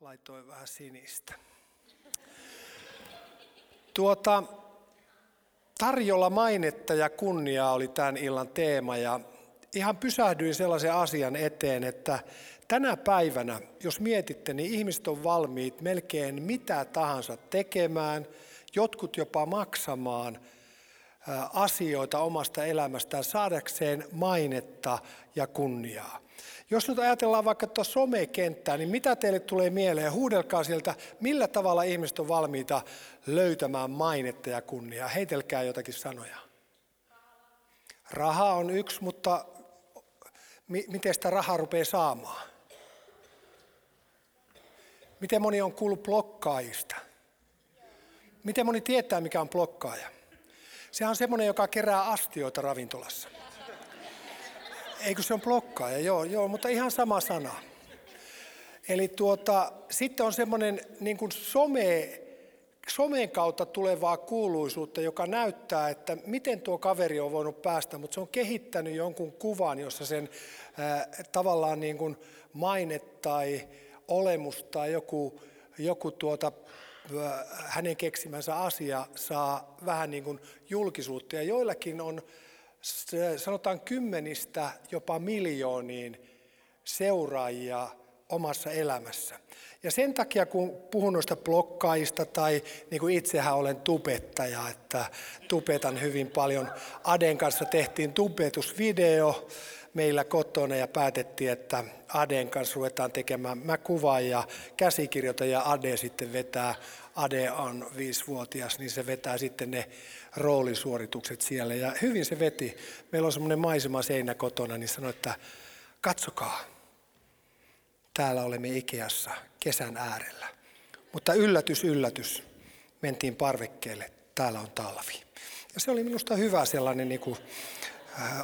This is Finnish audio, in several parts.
laitoin vähän sinistä. Tuota, tarjolla mainetta ja kunniaa oli tämän illan teema ja ihan pysähdyin sellaisen asian eteen, että tänä päivänä, jos mietitte, niin ihmiset on valmiit melkein mitä tahansa tekemään, jotkut jopa maksamaan asioita omasta elämästään saadakseen mainetta ja kunniaa. Jos nyt ajatellaan vaikka tuota somekenttää, niin mitä teille tulee mieleen? Huudelkaa sieltä, millä tavalla ihmiset on valmiita löytämään mainetta ja kunniaa. Heitelkää jotakin sanoja. Raha on yksi, mutta miten sitä rahaa rupeaa saamaan? Miten moni on kuullut blokkaajista? Miten moni tietää, mikä on blokkaaja? Se on semmoinen, joka kerää astioita ravintolassa. Eikö se on blokkaaja? Joo, joo, mutta ihan sama sana. Eli tuota, sitten on semmoinen niin kuin some, somen kautta tulevaa kuuluisuutta, joka näyttää, että miten tuo kaveri on voinut päästä, mutta se on kehittänyt jonkun kuvan, jossa sen äh, tavallaan niin kuin maine tai olemus tai joku, joku tuota, hänen keksimänsä asia saa vähän niin kuin julkisuutta. Ja joillakin on sanotaan kymmenistä jopa miljooniin seuraajia omassa elämässä. Ja sen takia, kun puhun noista blokkaista tai niin kuin itsehän olen tubettaja, että tubetan hyvin paljon. Aden kanssa tehtiin tubetusvideo meillä kotona ja päätettiin, että Aden kanssa ruvetaan tekemään. Mä kuvaan ja käsikirjoitan ja Ade sitten vetää. Ade on viisivuotias, niin se vetää sitten ne roolisuoritukset siellä. Ja hyvin se veti. Meillä on semmoinen maisema seinä kotona, niin sanoi, että katsokaa, täällä olemme Ikeassa kesän äärellä. Mutta yllätys, yllätys, mentiin parvekkeelle, täällä on talvi. Ja se oli minusta hyvä sellainen niin kuin,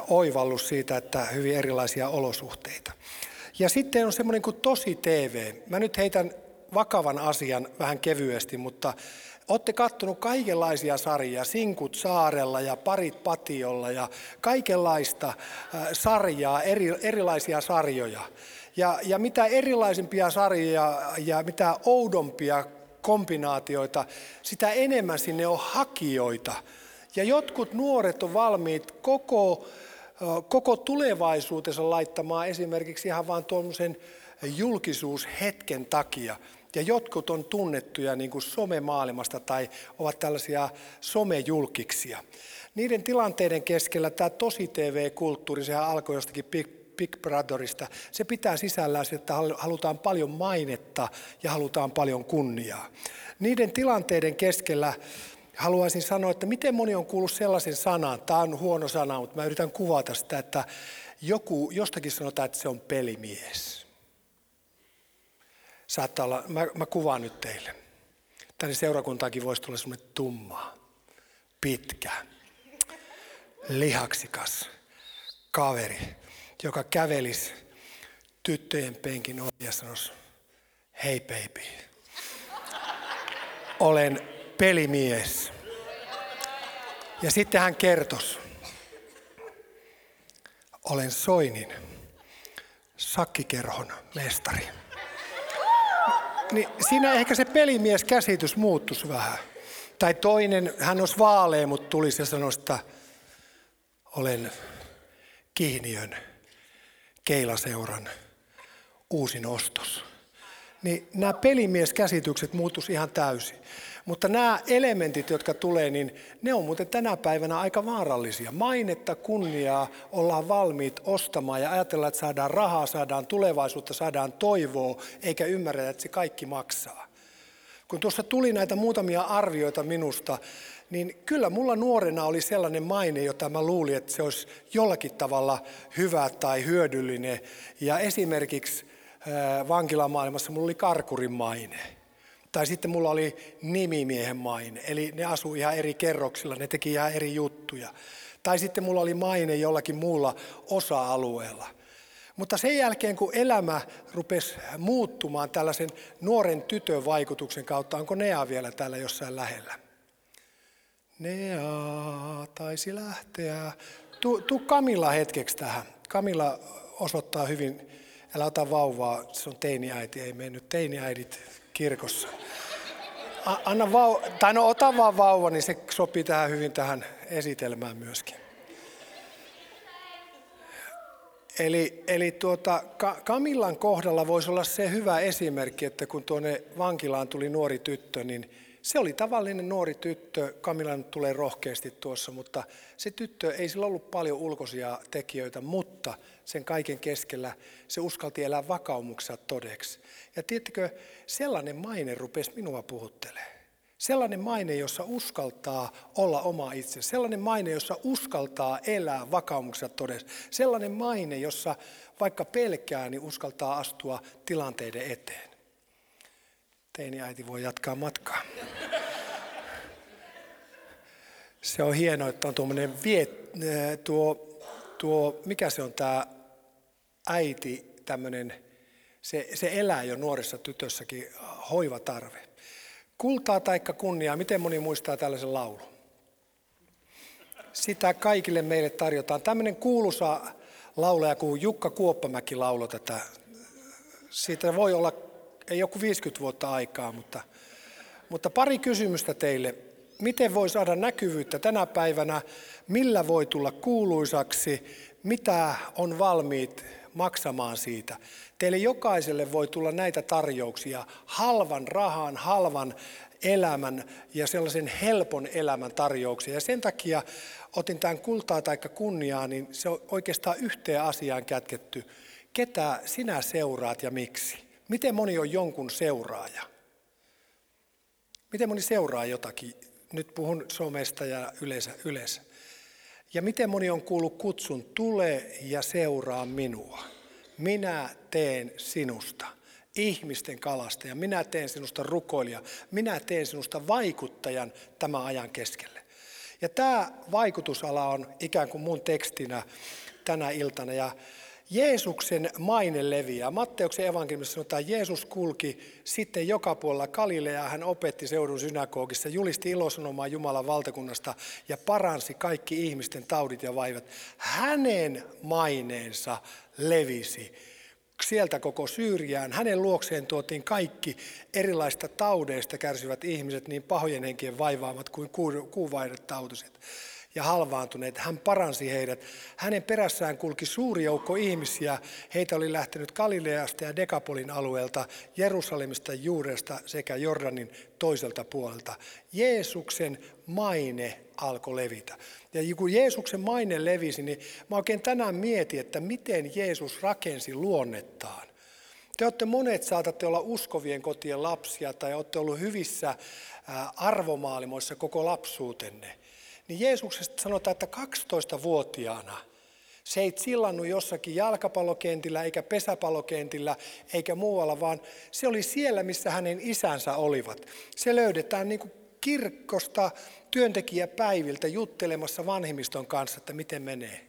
oivallus siitä, että hyvin erilaisia olosuhteita. Ja sitten on semmoinen kuin Tosi TV. Mä nyt heitän vakavan asian vähän kevyesti, mutta Olette kattonut kaikenlaisia sarjia, Sinkut saarella ja Parit patiolla ja kaikenlaista sarjaa, eri, erilaisia sarjoja. Ja, ja mitä erilaisimpia sarjoja ja mitä oudompia kombinaatioita, sitä enemmän sinne on hakijoita. Ja jotkut nuoret on valmiit koko, koko tulevaisuutensa laittamaan esimerkiksi ihan vain tuommoisen julkisuushetken takia. Ja jotkut on tunnettuja niin kuin somemaailmasta tai ovat tällaisia somejulkiksia. Niiden tilanteiden keskellä tämä tosi TV-kulttuuri, sehän alkoi jostakin Big, Big Brotherista. Se pitää sisällään että halutaan paljon mainetta ja halutaan paljon kunniaa. Niiden tilanteiden keskellä haluaisin sanoa, että miten moni on kuullut sellaisen sanan, tämä on huono sana, mutta mä yritän kuvata sitä, että joku, jostakin sanotaan, että se on pelimies. Saattaa olla, mä, mä kuvaan nyt teille. Tänne seurakuntaakin voisi tulla semmoinen tumma, pitkä, lihaksikas kaveri, joka kävelisi tyttöjen penkin ohi ja sanoisi, hei baby, olen pelimies. Ja sitten hän kertoisi, olen Soinin sakkikerhon mestari niin siinä ehkä se pelimieskäsitys muuttuisi vähän. Tai toinen, hän olisi vaalea, mutta tulisi ja sanoi, että olen Kihniön keilaseuran uusin ostos. Niin nämä pelimieskäsitykset muuttuisi ihan täysin. Mutta nämä elementit, jotka tulee, niin ne on muuten tänä päivänä aika vaarallisia. Mainetta, kunniaa ollaan valmiit ostamaan ja ajatellaan, että saadaan rahaa, saadaan tulevaisuutta, saadaan toivoa, eikä ymmärretä, että se kaikki maksaa. Kun tuossa tuli näitä muutamia arvioita minusta, niin kyllä mulla nuorena oli sellainen maine, jota mä luulin, että se olisi jollakin tavalla hyvä tai hyödyllinen. Ja esimerkiksi vankilamaailmassa mulla oli karkurin maine. Tai sitten mulla oli nimimiehen maine, eli ne asuu ihan eri kerroksilla, ne teki ihan eri juttuja. Tai sitten mulla oli maine jollakin muulla osa-alueella. Mutta sen jälkeen, kun elämä rupesi muuttumaan tällaisen nuoren tytön vaikutuksen kautta, onko Nea vielä täällä jossain lähellä? Nea taisi lähteä. Tu, tu Kamilla hetkeksi tähän. Kamilla osoittaa hyvin Älä ota vauvaa, se on teiniäiti, ei mennyt teiniäidit kirkossa. Anna vau, tai no ota vaan vauva, niin se sopii tähän hyvin tähän esitelmään myöskin. Eli, eli tuota, Kamillan kohdalla voisi olla se hyvä esimerkki, että kun tuonne vankilaan tuli nuori tyttö, niin se oli tavallinen nuori tyttö, Kamilan tulee rohkeasti tuossa, mutta se tyttö, ei sillä ollut paljon ulkoisia tekijöitä, mutta sen kaiken keskellä se uskalti elää vakaumuksessa todeksi. Ja tiedättekö, sellainen maine rupesi minua puhuttelemaan. Sellainen maine, jossa uskaltaa olla oma itse. Sellainen maine, jossa uskaltaa elää vakaumuksessa todessa. Sellainen maine, jossa vaikka pelkää, niin uskaltaa astua tilanteiden eteen. Teini äiti voi jatkaa matkaa. Se on hienoa, että on tuommoinen viet, tuo, tuo, mikä se on tämä äiti, tämmöinen, se, se elää jo nuoressa tytössäkin hoivatarve. Kultaa taikka kunniaa, miten moni muistaa tällaisen laulun? Sitä kaikille meille tarjotaan. Tämmöinen kuuluisa laulaja kuin Jukka Kuoppamäki laulo tätä. Siitä voi olla, ei joku 50 vuotta aikaa, mutta, mutta pari kysymystä teille. Miten voi saada näkyvyyttä tänä päivänä? Millä voi tulla kuuluisaksi? Mitä on valmiit maksamaan siitä? Teille jokaiselle voi tulla näitä tarjouksia, halvan rahan, halvan elämän ja sellaisen helpon elämän tarjouksia. Ja sen takia otin tämän kultaa tai kunniaa, niin se on oikeastaan yhteen asiaan kätketty. Ketä sinä seuraat ja miksi? Miten moni on jonkun seuraaja? Miten moni seuraa jotakin? Nyt puhun somesta ja yleensä. yleensä. Ja miten moni on kuullut kutsun, tule ja seuraa minua minä teen sinusta ihmisten kalastaja, minä teen sinusta rukoilija, minä teen sinusta vaikuttajan tämän ajan keskelle. Ja tämä vaikutusala on ikään kuin mun tekstinä tänä iltana. Ja Jeesuksen maine leviää. Matteuksen evankeliumissa sanotaan, että Jeesus kulki sitten joka puolella Galileaa. Hän opetti seudun synagogissa, julisti ilosanomaa Jumalan valtakunnasta ja paransi kaikki ihmisten taudit ja vaivat. Hänen maineensa levisi sieltä koko Syyriään. Hänen luokseen tuotiin kaikki erilaista taudeista kärsivät ihmiset, niin pahojen henkien vaivaamat kuin kuuvaidetautiset ja halvaantuneet. Hän paransi heidät. Hänen perässään kulki suuri joukko ihmisiä. Heitä oli lähtenyt Galileasta ja Dekapolin alueelta, Jerusalemista juuresta sekä Jordanin toiselta puolelta. Jeesuksen maine alkoi levitä. Ja kun Jeesuksen maine levisi, niin mä oikein tänään mietin, että miten Jeesus rakensi luonnettaan. Te olette monet saatatte olla uskovien kotien lapsia tai olette ollut hyvissä arvomaailmoissa koko lapsuutenne. Niin Jeesuksesta sanotaan, että 12-vuotiaana se ei sillannut jossakin jalkapallokentillä eikä pesäpallokentillä eikä muualla, vaan se oli siellä, missä hänen isänsä olivat. Se löydetään niin kuin kirkkosta työntekijäpäiviltä juttelemassa vanhimmiston kanssa, että miten menee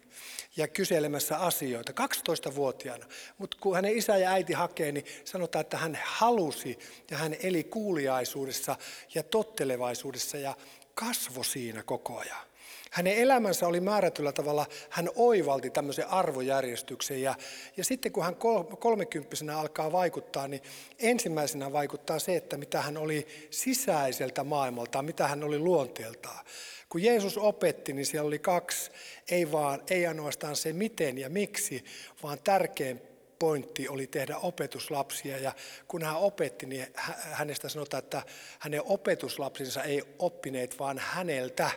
ja kyselemässä asioita 12-vuotiaana. Mutta kun hänen isä ja äiti hakee, niin sanotaan, että hän halusi ja hän eli kuuliaisuudessa ja tottelevaisuudessa ja kasvo siinä koko ajan. Hänen elämänsä oli määrätyllä tavalla, hän oivalti tämmöisen arvojärjestyksen ja, ja sitten kun hän kolmekymppisenä alkaa vaikuttaa, niin ensimmäisenä vaikuttaa se, että mitä hän oli sisäiseltä maailmalta, mitä hän oli luonteeltaan. Kun Jeesus opetti, niin siellä oli kaksi, ei, vaan, ei ainoastaan se miten ja miksi, vaan tärkein pointti oli tehdä opetuslapsia. Ja kun hän opetti, niin hänestä sanotaan, että hänen opetuslapsinsa ei oppineet vaan häneltä,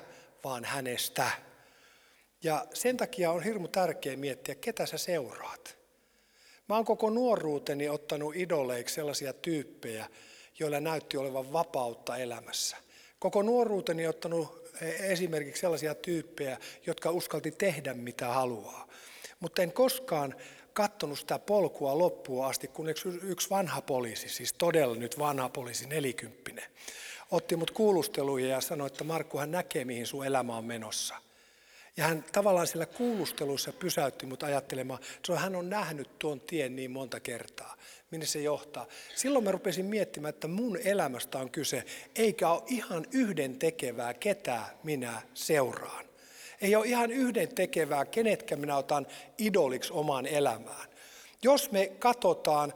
vaan hänestä. Ja sen takia on hirmu tärkeää miettiä, ketä sä seuraat. Mä oon koko nuoruuteni ottanut idoleiksi sellaisia tyyppejä, joilla näytti olevan vapautta elämässä. Koko nuoruuteni ottanut esimerkiksi sellaisia tyyppejä, jotka uskalti tehdä mitä haluaa. Mutta en koskaan katsonut sitä polkua loppuun asti, kun yksi vanha poliisi, siis todella nyt vanha poliisi, nelikymppinen, otti mut kuulusteluja ja sanoi, että Markku, hän näkee, mihin sun elämä on menossa. Ja hän tavallaan siellä kuulustelussa pysäytti mut ajattelemaan, että hän on nähnyt tuon tien niin monta kertaa, minne se johtaa. Silloin mä rupesin miettimään, että mun elämästä on kyse, eikä ole ihan yhden tekevää, ketä minä seuraan. Ei ole ihan yhden tekevää, kenetkä minä otan idoliksi omaan elämään. Jos me katsotaan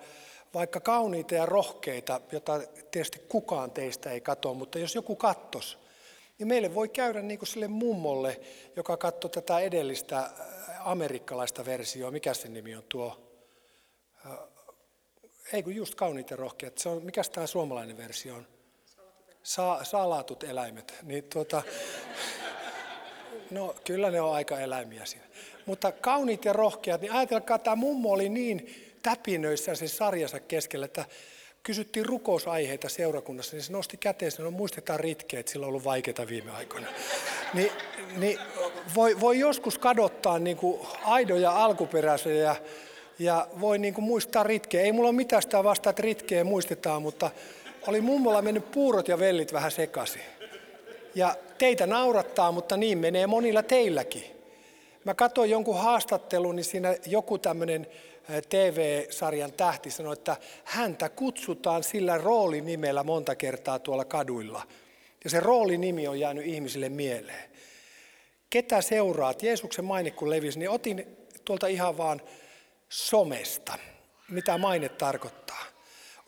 vaikka kauniita ja rohkeita, jota tietysti kukaan teistä ei katso, mutta jos joku kattos, niin meille voi käydä niin kuin sille mummolle, joka katsoi tätä edellistä äh, amerikkalaista versioa, mikä sen nimi on tuo, äh, ei kun just kauniit ja rohkeat, se on, mikä tämä suomalainen versio on? Sa, salatut eläimet. Niin tuota, no kyllä ne on aika eläimiä siinä. Mutta kauniit ja rohkeat, niin ajatelkaa, tämä mummo oli niin täpinöissä sen sarjansa keskellä, että kysyttiin rukousaiheita seurakunnassa, niin se nosti käteen, sanoi, no muistetaan ritkeet, sillä on ollut vaikeita viime aikoina. Ni, niin voi, voi joskus kadottaa niin kuin aidoja alkuperäisiä ja, ja voi niin kuin muistaa ritkeä. Ei mulla ole mitään sitä vasta, että ritkeä muistetaan, mutta oli mummolla mennyt puurot ja vellit vähän sekaisin. Ja teitä naurattaa, mutta niin menee monilla teilläkin. Mä katsoin jonkun haastattelun, niin siinä joku tämmöinen TV-sarjan tähti sanoi, että häntä kutsutaan sillä roolinimellä monta kertaa tuolla kaduilla. Ja se roolinimi on jäänyt ihmisille mieleen. Ketä seuraat? Jeesuksen maine kun levisi, niin otin tuolta ihan vaan somesta, mitä maine tarkoittaa.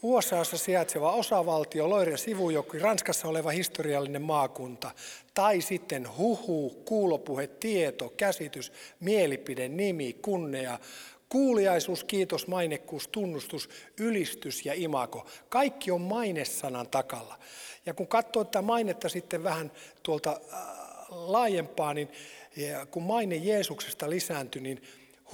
USAssa sijaitseva osavaltio, Loiren sivujoki, Ranskassa oleva historiallinen maakunta, tai sitten huhu, kuulopuhe, tieto, käsitys, mielipide, nimi, kunnia, Kuuliaisuus, kiitos, mainekkuus, tunnustus, ylistys ja imako. Kaikki on mainessanan takalla. Ja kun katsoo tätä mainetta sitten vähän tuolta äh, laajempaa, niin kun maine Jeesuksesta lisääntyi, niin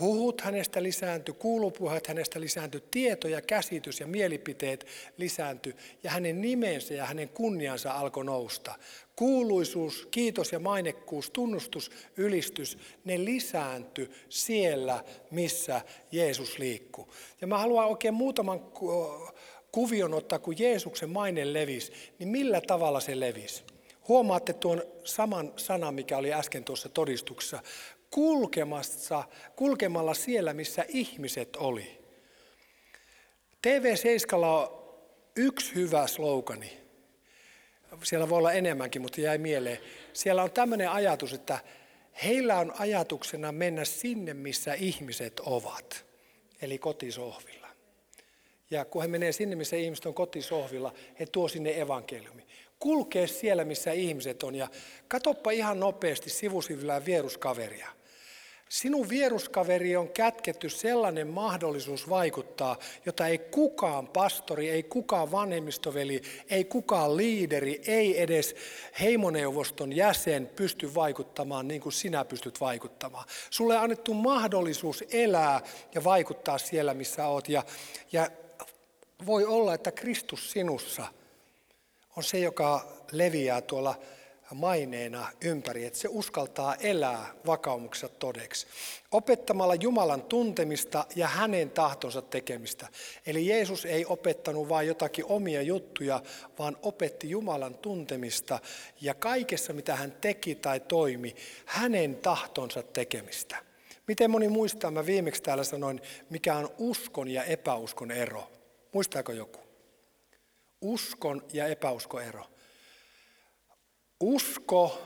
Huhut hänestä lisääntyi, kuulupuheet hänestä lisääntyi, tieto ja käsitys ja mielipiteet lisääntyi ja hänen nimensä ja hänen kunniansa alkoi nousta. Kuuluisuus, kiitos ja mainekkuus, tunnustus, ylistys, ne lisääntyi siellä, missä Jeesus liikkuu. Ja mä haluan oikein muutaman kuvion ottaa, kun Jeesuksen maine levisi, niin millä tavalla se levisi? Huomaatte tuon saman sanan, mikä oli äsken tuossa todistuksessa kulkemassa, kulkemalla siellä, missä ihmiset oli. TV7 on yksi hyvä slogani. Siellä voi olla enemmänkin, mutta jäi mieleen. Siellä on tämmöinen ajatus, että heillä on ajatuksena mennä sinne, missä ihmiset ovat, eli kotisohvilla. Ja kun he menee sinne, missä ihmiset on kotisohvilla, he tuo sinne evankeliumi. Kulkee siellä, missä ihmiset on ja katoppa ihan nopeasti sivusivillään vieruskaveria – Sinun vieruskaveri on kätketty sellainen mahdollisuus vaikuttaa, jota ei kukaan pastori, ei kukaan vanhemmistoveli, ei kukaan liideri, ei edes heimoneuvoston jäsen pysty vaikuttamaan niin kuin sinä pystyt vaikuttamaan. Sulle on annettu mahdollisuus elää ja vaikuttaa siellä, missä olet. Ja, ja voi olla, että Kristus sinussa on se, joka leviää tuolla maineena ympäri, että se uskaltaa elää vakaumuksessa todeksi. Opettamalla Jumalan tuntemista ja hänen tahtonsa tekemistä. Eli Jeesus ei opettanut vain jotakin omia juttuja, vaan opetti Jumalan tuntemista ja kaikessa mitä hän teki tai toimi, hänen tahtonsa tekemistä. Miten moni muistaa, mä viimeksi täällä sanoin, mikä on uskon ja epäuskon ero. Muistaako joku? Uskon ja epäuskon ero. Usko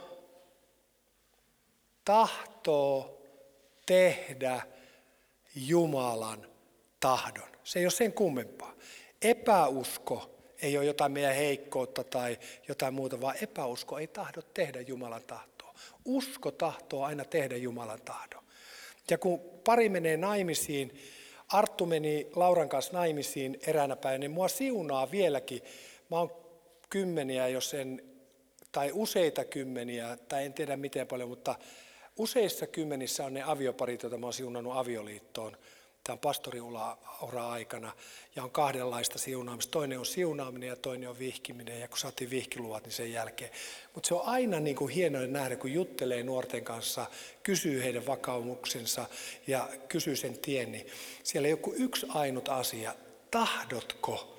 tahtoo tehdä Jumalan tahdon. Se ei ole sen kummempaa. Epäusko ei ole jotain meidän heikkoutta tai jotain muuta, vaan epäusko ei tahdo tehdä Jumalan tahtoa. Usko tahtoo aina tehdä Jumalan tahdon. Ja kun pari menee naimisiin, Arttu meni Lauran kanssa naimisiin eräänä päivänä, niin mua siunaa vieläkin. Mä oon kymmeniä, jos en tai useita kymmeniä, tai en tiedä miten paljon, mutta useissa kymmenissä on ne avioparit, joita mä oon siunannut avioliittoon tämän pastoriura aikana. Ja on kahdenlaista siunaamista. Toinen on siunaaminen ja toinen on vihkiminen. Ja kun saatiin vihkiluvat, niin sen jälkeen. Mutta se on aina niin kuin hienoa nähdä, kun juttelee nuorten kanssa, kysyy heidän vakaumuksensa ja kysyy sen tien. Niin siellä ei ole yksi ainut asia. Tahdotko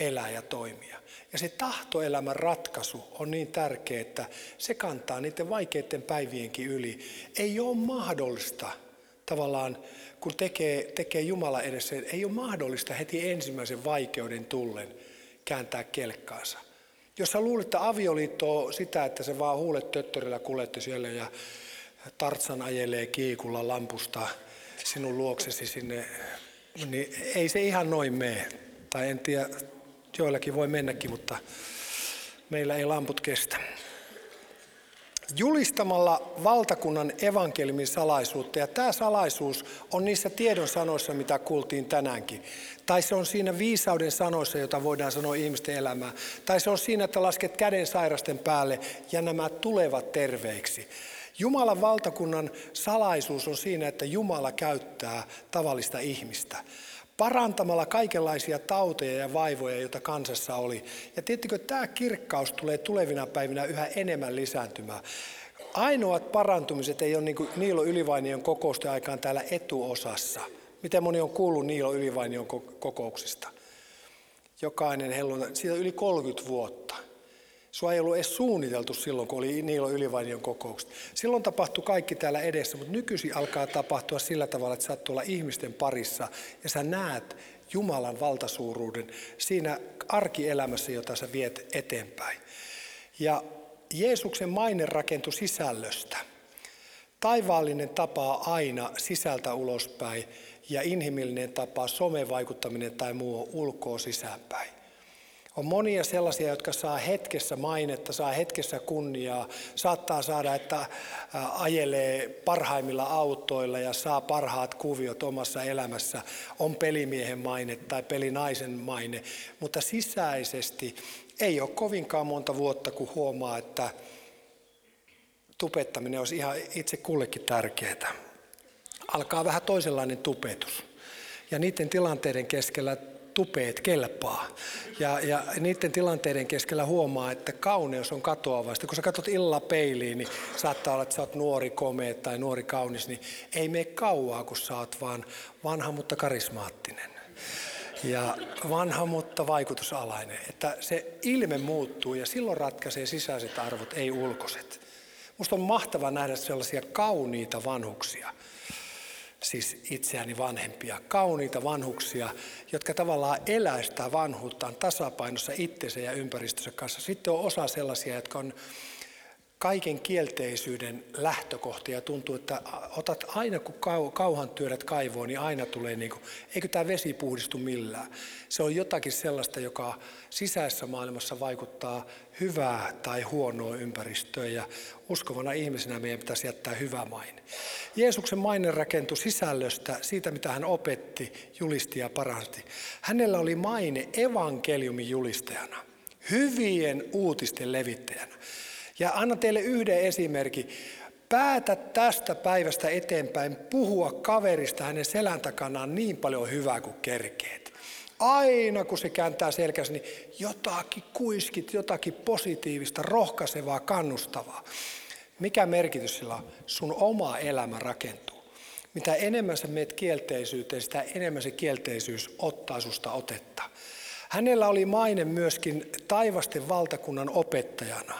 elää ja toimia. Ja se tahtoelämän ratkaisu on niin tärkeä, että se kantaa niiden vaikeiden päivienkin yli. Ei ole mahdollista tavallaan, kun tekee, tekee Jumala edessä, ei ole mahdollista heti ensimmäisen vaikeuden tullen kääntää kelkkaansa. Jos sä luulet, että avioliitto on sitä, että se vaan huulet töttörillä kulette siellä ja Tartsan ajelee kiikulla lampusta sinun luoksesi sinne Niin ei se ihan noin mene. Tai en tiedä, joillakin voi mennäkin, mutta meillä ei lamput kestä. Julistamalla valtakunnan evankeliumin salaisuutta, ja tämä salaisuus on niissä tiedon sanoissa, mitä kuultiin tänäänkin. Tai se on siinä viisauden sanoissa, jota voidaan sanoa ihmisten elämään. Tai se on siinä, että lasket käden sairasten päälle ja nämä tulevat terveiksi. Jumalan valtakunnan salaisuus on siinä, että Jumala käyttää tavallista ihmistä parantamalla kaikenlaisia tauteja ja vaivoja, joita kansassa oli. Ja tiettikö, tämä kirkkaus tulee tulevina päivinä yhä enemmän lisääntymään. Ainoat parantumiset ei ole niin kuin Niilo Ylivainion kokousten aikaan täällä etuosassa. Miten moni on kuullut Niilo Ylivainion kokouksista? Jokainen helluntai, siitä yli 30 vuotta. Sua ei ollut edes suunniteltu silloin, kun oli Niilo Ylivainion kokoukset. Silloin tapahtui kaikki täällä edessä, mutta nykyisin alkaa tapahtua sillä tavalla, että saat tuolla ihmisten parissa ja sä näet Jumalan valtasuuruuden siinä arkielämässä, jota sä viet eteenpäin. Ja Jeesuksen maine rakentui sisällöstä. Taivaallinen tapaa aina sisältä ulospäin ja inhimillinen tapa, somevaikuttaminen tai muu ulkoa sisäänpäin. On monia sellaisia, jotka saa hetkessä mainetta, saa hetkessä kunniaa, saattaa saada, että ajelee parhaimmilla autoilla ja saa parhaat kuviot omassa elämässä. On pelimiehen maine tai pelinaisen maine, mutta sisäisesti ei ole kovinkaan monta vuotta, kun huomaa, että tupettaminen olisi ihan itse kullekin tärkeää. Alkaa vähän toisenlainen tupetus. Ja niiden tilanteiden keskellä tupeet kelpaa. Ja, ja niiden tilanteiden keskellä huomaa, että kauneus on katoavasta. Kun sä katsot illalla peiliin, niin saattaa olla, että sä oot nuori komea tai nuori kaunis, niin ei mene kauaa, kun sä oot vaan vanha, mutta karismaattinen. Ja vanha, mutta vaikutusalainen. Että se ilme muuttuu ja silloin ratkaisee sisäiset arvot, ei ulkoiset. Musta on mahtava nähdä sellaisia kauniita vanhuksia – siis itseäni vanhempia, kauniita vanhuksia, jotka tavallaan elää sitä vanhuuttaan tasapainossa itsensä ja ympäristössä kanssa. Sitten on osa sellaisia, jotka on kaiken kielteisyyden lähtökohtia ja tuntuu, että otat aina kun kauhan työdät kaivoon, niin aina tulee niin kuin, eikö tämä vesi puhdistu millään. Se on jotakin sellaista, joka sisäisessä maailmassa vaikuttaa hyvää tai huonoa ympäristöön ja uskovana ihmisenä meidän pitäisi jättää hyvä maine. Jeesuksen maine rakentui sisällöstä, siitä mitä hän opetti, julisti ja paranti. Hänellä oli maine evankeliumin julistajana, hyvien uutisten levittäjänä. Ja anna teille yhden esimerkin. Päätä tästä päivästä eteenpäin puhua kaverista hänen selän takanaan niin paljon hyvää kuin kerkeet. Aina kun se kääntää selkänsä, niin jotakin kuiskit, jotakin positiivista, rohkaisevaa, kannustavaa. Mikä merkitys sillä on? Sun oma elämä rakentuu. Mitä enemmän sä meet kielteisyyteen, sitä enemmän se kielteisyys ottaa susta otetta. Hänellä oli maine myöskin taivasten valtakunnan opettajana.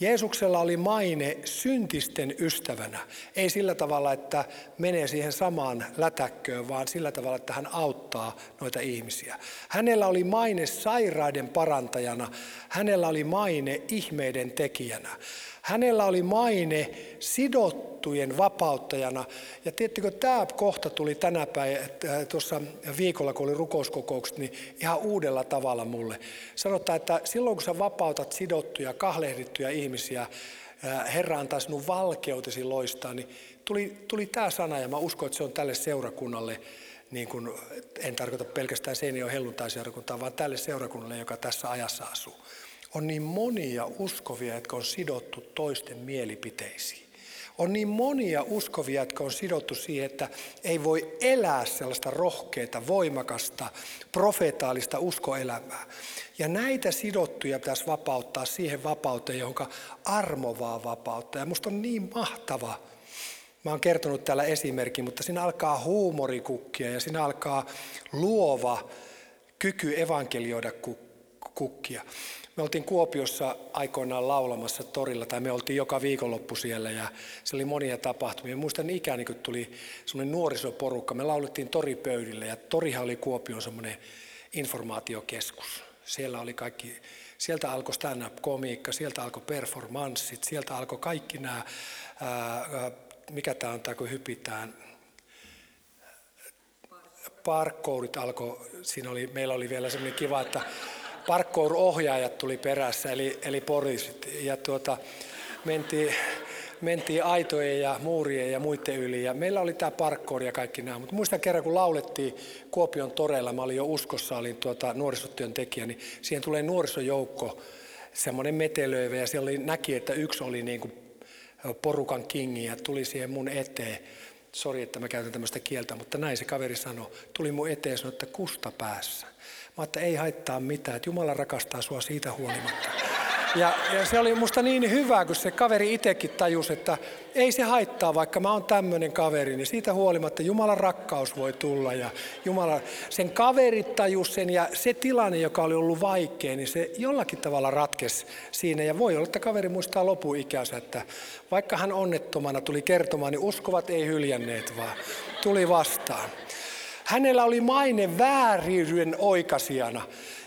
Jeesuksella oli maine syntisten ystävänä. Ei sillä tavalla, että menee siihen samaan lätäkköön, vaan sillä tavalla, että hän auttaa noita ihmisiä. Hänellä oli maine sairaiden parantajana. Hänellä oli maine ihmeiden tekijänä. Hänellä oli maine sidottujen vapauttajana. Ja tiettikö, tämä kohta tuli tänä päivänä, äh, tuossa viikolla, kun oli rukouskokoukset, niin ihan uudella tavalla mulle. Sanotaan, että silloin kun sä vapautat sidottuja, kahlehdittuja ihmisiä, äh, Herra antaa sinun valkeutesi loistaa, niin tuli, tuli tämä sana ja mä uskon, että se on tälle seurakunnalle, niin kuin, en tarkoita pelkästään Seinäjoen helluntai-seurakuntaa, vaan tälle seurakunnalle, joka tässä ajassa asuu on niin monia uskovia, jotka on sidottu toisten mielipiteisiin. On niin monia uskovia, jotka on sidottu siihen, että ei voi elää sellaista rohkeata, voimakasta, profeetaalista uskoelämää. Ja näitä sidottuja pitäisi vapauttaa siihen vapauteen, jonka armovaa vapautta. Ja musta on niin mahtava, Mä oon kertonut täällä esimerkin, mutta siinä alkaa huumorikukkia ja siinä alkaa luova kyky evankelioida kukkia. Me oltiin Kuopiossa aikoinaan laulamassa torilla, tai me oltiin joka viikonloppu siellä, ja se oli monia tapahtumia. Muistan ikäni, kun tuli semmoinen nuorisoporukka. Me laulettiin toripöydille, ja torihan oli Kuopion semmoinen informaatiokeskus. Siellä oli kaikki, sieltä alkoi stand-up-komiikka, sieltä alkoi performanssit, sieltä alkoi kaikki nämä, ää, mikä tämä on tämä, kun hypitään, parkourit alkoi, siinä oli, meillä oli vielä semmoinen kiva, että parkour-ohjaajat tuli perässä, eli, eli poliisit. Ja tuota, mentiin, mentiin aitojen ja muurien ja muiden yli. Ja meillä oli tämä parkkour ja kaikki nämä. Mutta muistan kerran, kun laulettiin Kuopion toreilla, mä olin jo uskossa, olin tuota nuorisotyön tekijä, niin siihen tulee nuorisojoukko, semmoinen metelöivä, ja siellä oli, näki, että yksi oli niin kuin porukan kingi ja tuli siihen mun eteen. Sori, että mä käytän tämmöistä kieltä, mutta näin se kaveri sanoi. Tuli mun eteen ja sanoi, että kusta päässä. Mä että ei haittaa mitään, että Jumala rakastaa sua siitä huolimatta. Ja, ja se oli musta niin hyvä, kun se kaveri itsekin tajusi, että ei se haittaa, vaikka mä oon tämmöinen kaveri, niin siitä huolimatta Jumalan rakkaus voi tulla. Ja Jumala, sen kaveri tajus sen ja se tilanne, joka oli ollut vaikea, niin se jollakin tavalla ratkesi siinä. Ja voi olla, että kaveri muistaa lopuikänsä, että vaikka hän onnettomana tuli kertomaan, niin uskovat ei hyljänneet, vaan tuli vastaan. Hänellä oli maine vääryyden oikasijana.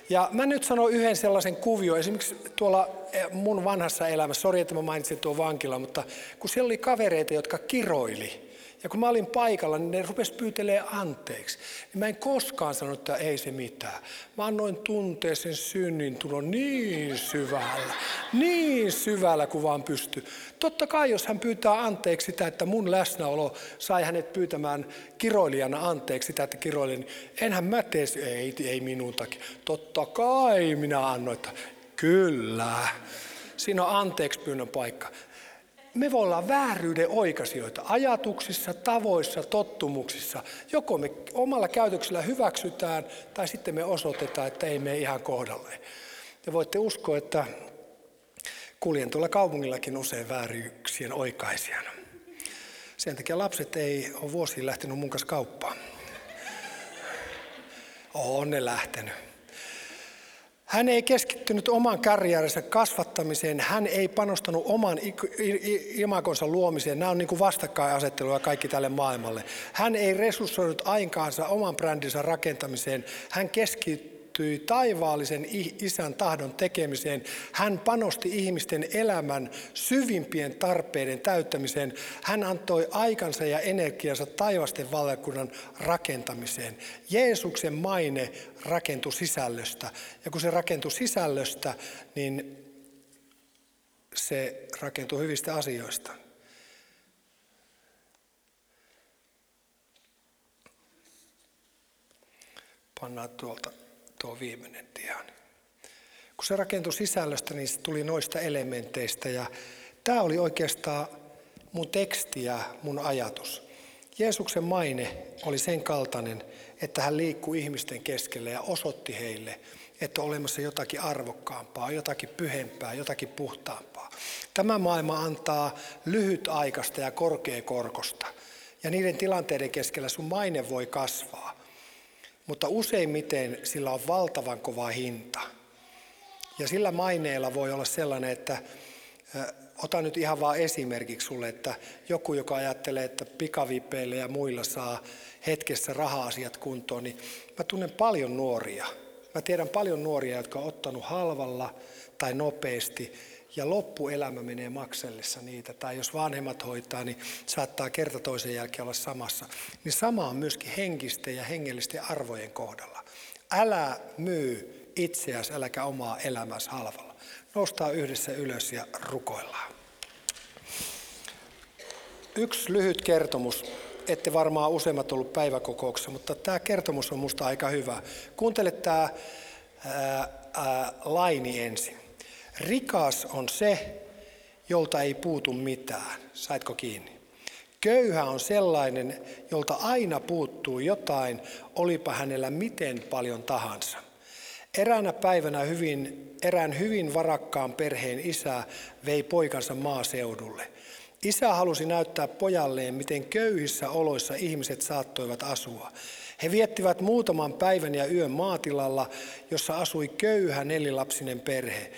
Ja mä nyt sanon yhden sellaisen kuvio, esimerkiksi tuolla eh, mun vanhassa elämässä, sori että mä mainitsin tuon vankila, mutta kun siellä oli kavereita, jotka kiroili, ja kun mä olin paikalla, niin ne rupes pyytelee anteeksi. Niin mä en koskaan sanonut, että ei se mitään. Mä annoin tuntea sen synnin tulon niin syvällä, niin syvällä kuin vaan pystyy. Totta kai, jos hän pyytää anteeksi sitä, että mun läsnäolo sai hänet pyytämään kiroilijana anteeksi sitä, että kiroilin, enhän mä tee, ei, ei minun takia. Totta kai minä annoin, että kyllä. Siinä on anteeksi pyynnön paikka me voi olla vääryyden oikaisijoita ajatuksissa, tavoissa, tottumuksissa. Joko me omalla käytöksellä hyväksytään tai sitten me osoitetaan, että ei me ihan kohdalle. Ja voitte uskoa, että kuljen tuolla kaupungillakin usein vääryyksien oikaisijana. Sen takia lapset ei ole vuosiin lähtenyt mun kanssa kauppaan. On ne lähtenyt. Hän ei keskittynyt oman karjäärinsä kasvattamiseen, hän ei panostanut oman imakonsa luomiseen. Nämä on niin kuin kaikki tälle maailmalle. Hän ei resurssoinut aikaansa oman brändinsä rakentamiseen. Hän keskittyi taivaallisen isän tahdon tekemiseen. Hän panosti ihmisten elämän syvimpien tarpeiden täyttämiseen. Hän antoi aikansa ja energiansa taivasten valtakunnan rakentamiseen. Jeesuksen maine rakentui sisällöstä. Ja kun se rakentui sisällöstä, niin se rakentui hyvistä asioista. Pannaan tuolta tuo viimeinen tian. Kun se rakentui sisällöstä, niin se tuli noista elementeistä. Ja tämä oli oikeastaan mun teksti ja mun ajatus. Jeesuksen maine oli sen kaltainen, että hän liikkui ihmisten keskellä ja osoitti heille, että on olemassa jotakin arvokkaampaa, jotakin pyhempää, jotakin puhtaampaa. Tämä maailma antaa lyhytaikaista ja korkeakorkosta. Ja niiden tilanteiden keskellä sun maine voi kasvaa. Mutta useimmiten sillä on valtavan kova hinta. Ja sillä maineella voi olla sellainen, että Ota nyt ihan vaan esimerkiksi sulle, että joku, joka ajattelee, että pikavipeillä ja muilla saa hetkessä raha-asiat kuntoon, niin mä tunnen paljon nuoria. Mä tiedän paljon nuoria, jotka on ottanut halvalla tai nopeasti ja loppuelämä menee maksellessa niitä. Tai jos vanhemmat hoitaa, niin saattaa kerta toisen jälkeen olla samassa. Niin sama on myöskin henkisten ja hengellisten arvojen kohdalla. Älä myy itseäsi, äläkä omaa elämäsi halvalla. Noustaan yhdessä ylös ja rukoillaan. Yksi lyhyt kertomus. Ette varmaan useimmat ollut päiväkokouksessa, mutta tämä kertomus on minusta aika hyvä. Kuuntele tämä ää, ää, laini ensin. Rikas on se, jolta ei puutu mitään. Saitko kiinni? Köyhä on sellainen, jolta aina puuttuu jotain, olipa hänellä miten paljon tahansa. Eräänä päivänä hyvin, erään hyvin varakkaan perheen isä vei poikansa maaseudulle. Isä halusi näyttää pojalleen, miten köyhissä oloissa ihmiset saattoivat asua. He viettivät muutaman päivän ja yön maatilalla, jossa asui köyhä nelilapsinen perhe.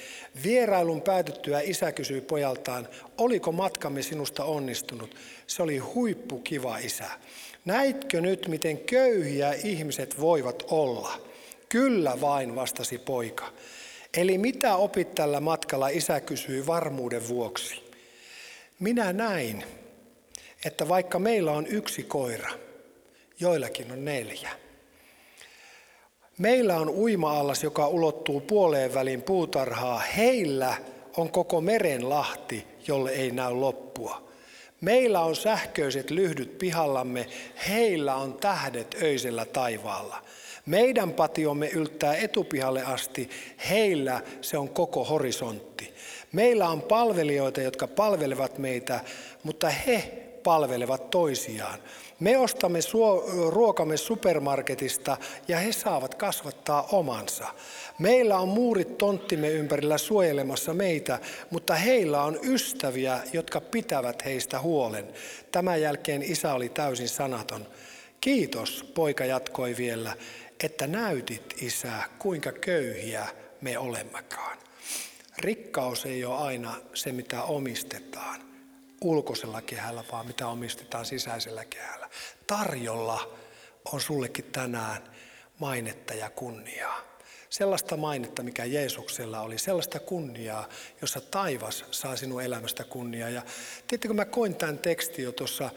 Vierailun päätyttyä isä kysyi pojaltaan, oliko matkamme sinusta onnistunut? Se oli huippukiva isä. Näitkö nyt, miten köyhiä ihmiset voivat olla? Kyllä vain, vastasi poika. Eli mitä opit tällä matkalla, isä kysyi varmuuden vuoksi. Minä näin, että vaikka meillä on yksi koira, joillakin on neljä. Meillä on uima-allas, joka ulottuu puoleen väliin puutarhaa. Heillä on koko meren lahti, jolle ei näy loppua. Meillä on sähköiset lyhdyt pihallamme, heillä on tähdet öisellä taivaalla. Meidän patiomme yltää etupihalle asti, heillä se on koko horisontti. Meillä on palvelijoita, jotka palvelevat meitä, mutta he palvelevat toisiaan. Me ostamme ruokamme supermarketista ja he saavat kasvattaa omansa. Meillä on muurit tonttimme ympärillä suojelemassa meitä, mutta heillä on ystäviä, jotka pitävät heistä huolen. Tämän jälkeen isä oli täysin sanaton. Kiitos, poika jatkoi vielä, että näytit isä, kuinka köyhiä me olemmekaan. Rikkaus ei ole aina se, mitä omistetaan ulkoisella kehällä, vaan mitä omistetaan sisäisellä kehällä. Tarjolla on sullekin tänään mainetta ja kunniaa. Sellaista mainetta, mikä Jeesuksella oli, sellaista kunniaa, jossa taivas saa sinun elämästä kunniaa. Ja tiedättekö, mä koin tämän tekstin jo tuossa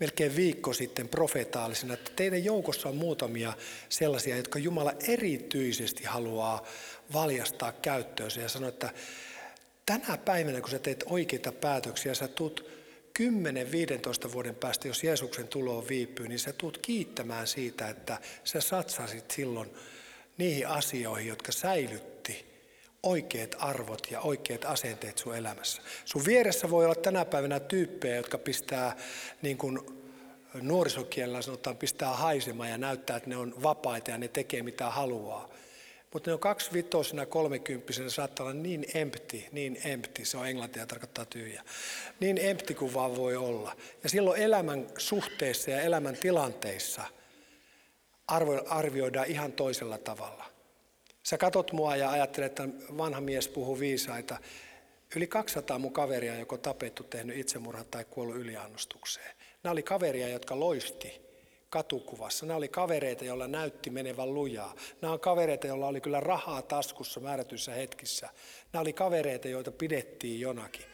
melkein viikko sitten profetaalisena, että teidän joukossa on muutamia sellaisia, jotka Jumala erityisesti haluaa valjastaa käyttöönsä ja sanoa, että tänä päivänä, kun sä teet oikeita päätöksiä, sä tuut 10-15 vuoden päästä, jos Jeesuksen tulo viipyy, niin sä tuut kiittämään siitä, että sä satsasit silloin niihin asioihin, jotka säilytti oikeat arvot ja oikeat asenteet sun elämässä. Sun vieressä voi olla tänä päivänä tyyppejä, jotka pistää niin kuin nuorisokielellä sanotaan, pistää haisemaan ja näyttää, että ne on vapaita ja ne tekee mitä haluaa. Mutta ne on kaksivitosena, kolmekymppisenä, saattaa olla niin empty, niin empty, se on englantia tarkoittaa tyhjä, niin empty kuin vaan voi olla. Ja silloin elämän suhteessa ja elämän tilanteissa arvioidaan ihan toisella tavalla. Sä katot mua ja ajattelet, että vanha mies puhuu viisaita. Yli 200 mun kaveria joko tapettu, tehnyt itsemurhan tai kuollut yliannostukseen. Nämä oli kaveria, jotka loisti katukuvassa. Nämä oli kavereita, joilla näytti menevän lujaa. Nämä on kavereita, joilla oli kyllä rahaa taskussa määrätyissä hetkissä. Nämä oli kavereita, joita pidettiin jonakin.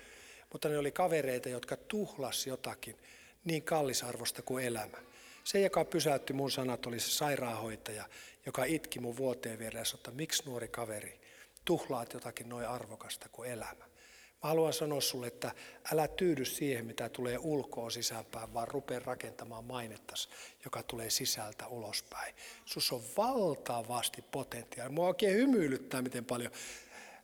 Mutta ne oli kavereita, jotka tuhlas jotakin niin kallisarvosta kuin elämä. Se, joka pysäytti mun sanat, oli se sairaanhoitaja, joka itki mun vuoteen vieressä, että miksi nuori kaveri tuhlaat jotakin noin arvokasta kuin elämä. Mä haluan sanoa sulle, että älä tyydy siihen, mitä tulee ulkoa sisäänpäin, vaan rupea rakentamaan mainettas, joka tulee sisältä ulospäin. Sus on valtavasti potentiaalia. Mua oikein hymyilyttää, miten paljon.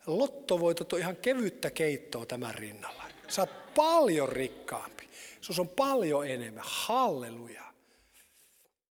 Lottovoitot on ihan kevyttä keittoa tämän rinnalla. Sä oot paljon rikkaampi. Sus on paljon enemmän. Halleluja.